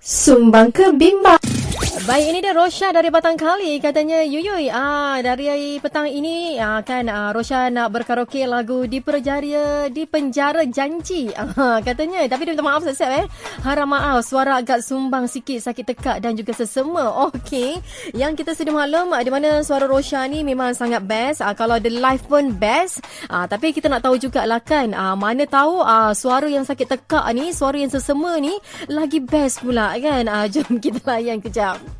Sumbang ke bimbang? Baik, ini dia Rosha dari Batang Kali. Katanya, Yuyui, ah, dari petang ini ah, kan ah, Rosha nak berkaraoke lagu di Perjaya, di penjara janji. Ah, katanya, tapi dia minta maaf siap eh. Harap maaf, suara agak sumbang sikit, sakit tekak dan juga sesema. Okey, yang kita sudah maklum ah, di mana suara Rosha ni memang sangat best. Ah, kalau the live pun best. Ah, tapi kita nak tahu jugalah kan, ah, mana tahu ah, suara yang sakit tekak ni, suara yang sesema ni lagi best pula kan. Ah, jom kita layan kejap.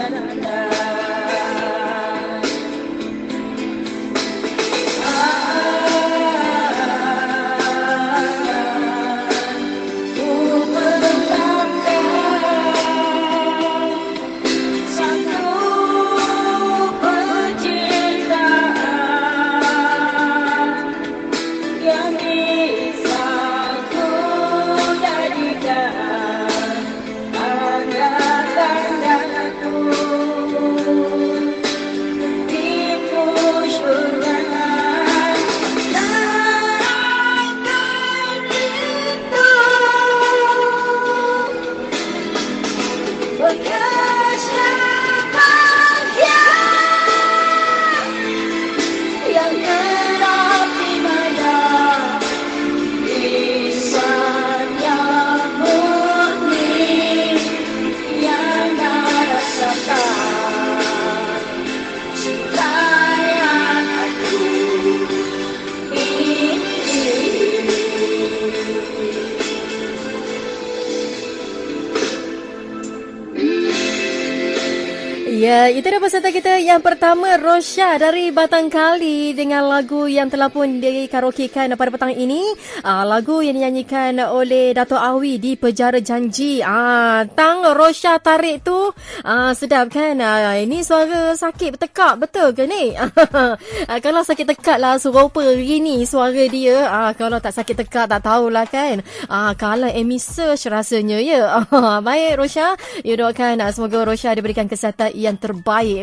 لا لا لا Ya, itu dia peserta kita yang pertama Rosha dari Batang Kali dengan lagu yang telah pun dikaraokekan pada petang ini. Uh, lagu yang dinyanyikan oleh Dato' Awi di Penjara Janji. Ah, uh, tang Rosha tarik tu uh, sedap kan? Uh, ini suara sakit bertekak betul ke ni? uh, kalau sakit tekak lah serupa ini suara dia. Uh, kalau tak sakit tekak tak tahulah kan. Uh, kalau Amy Search rasanya ya. Uh, baik Rosha, you doakan uh, semoga Rosha diberikan kesihatan yang terbaik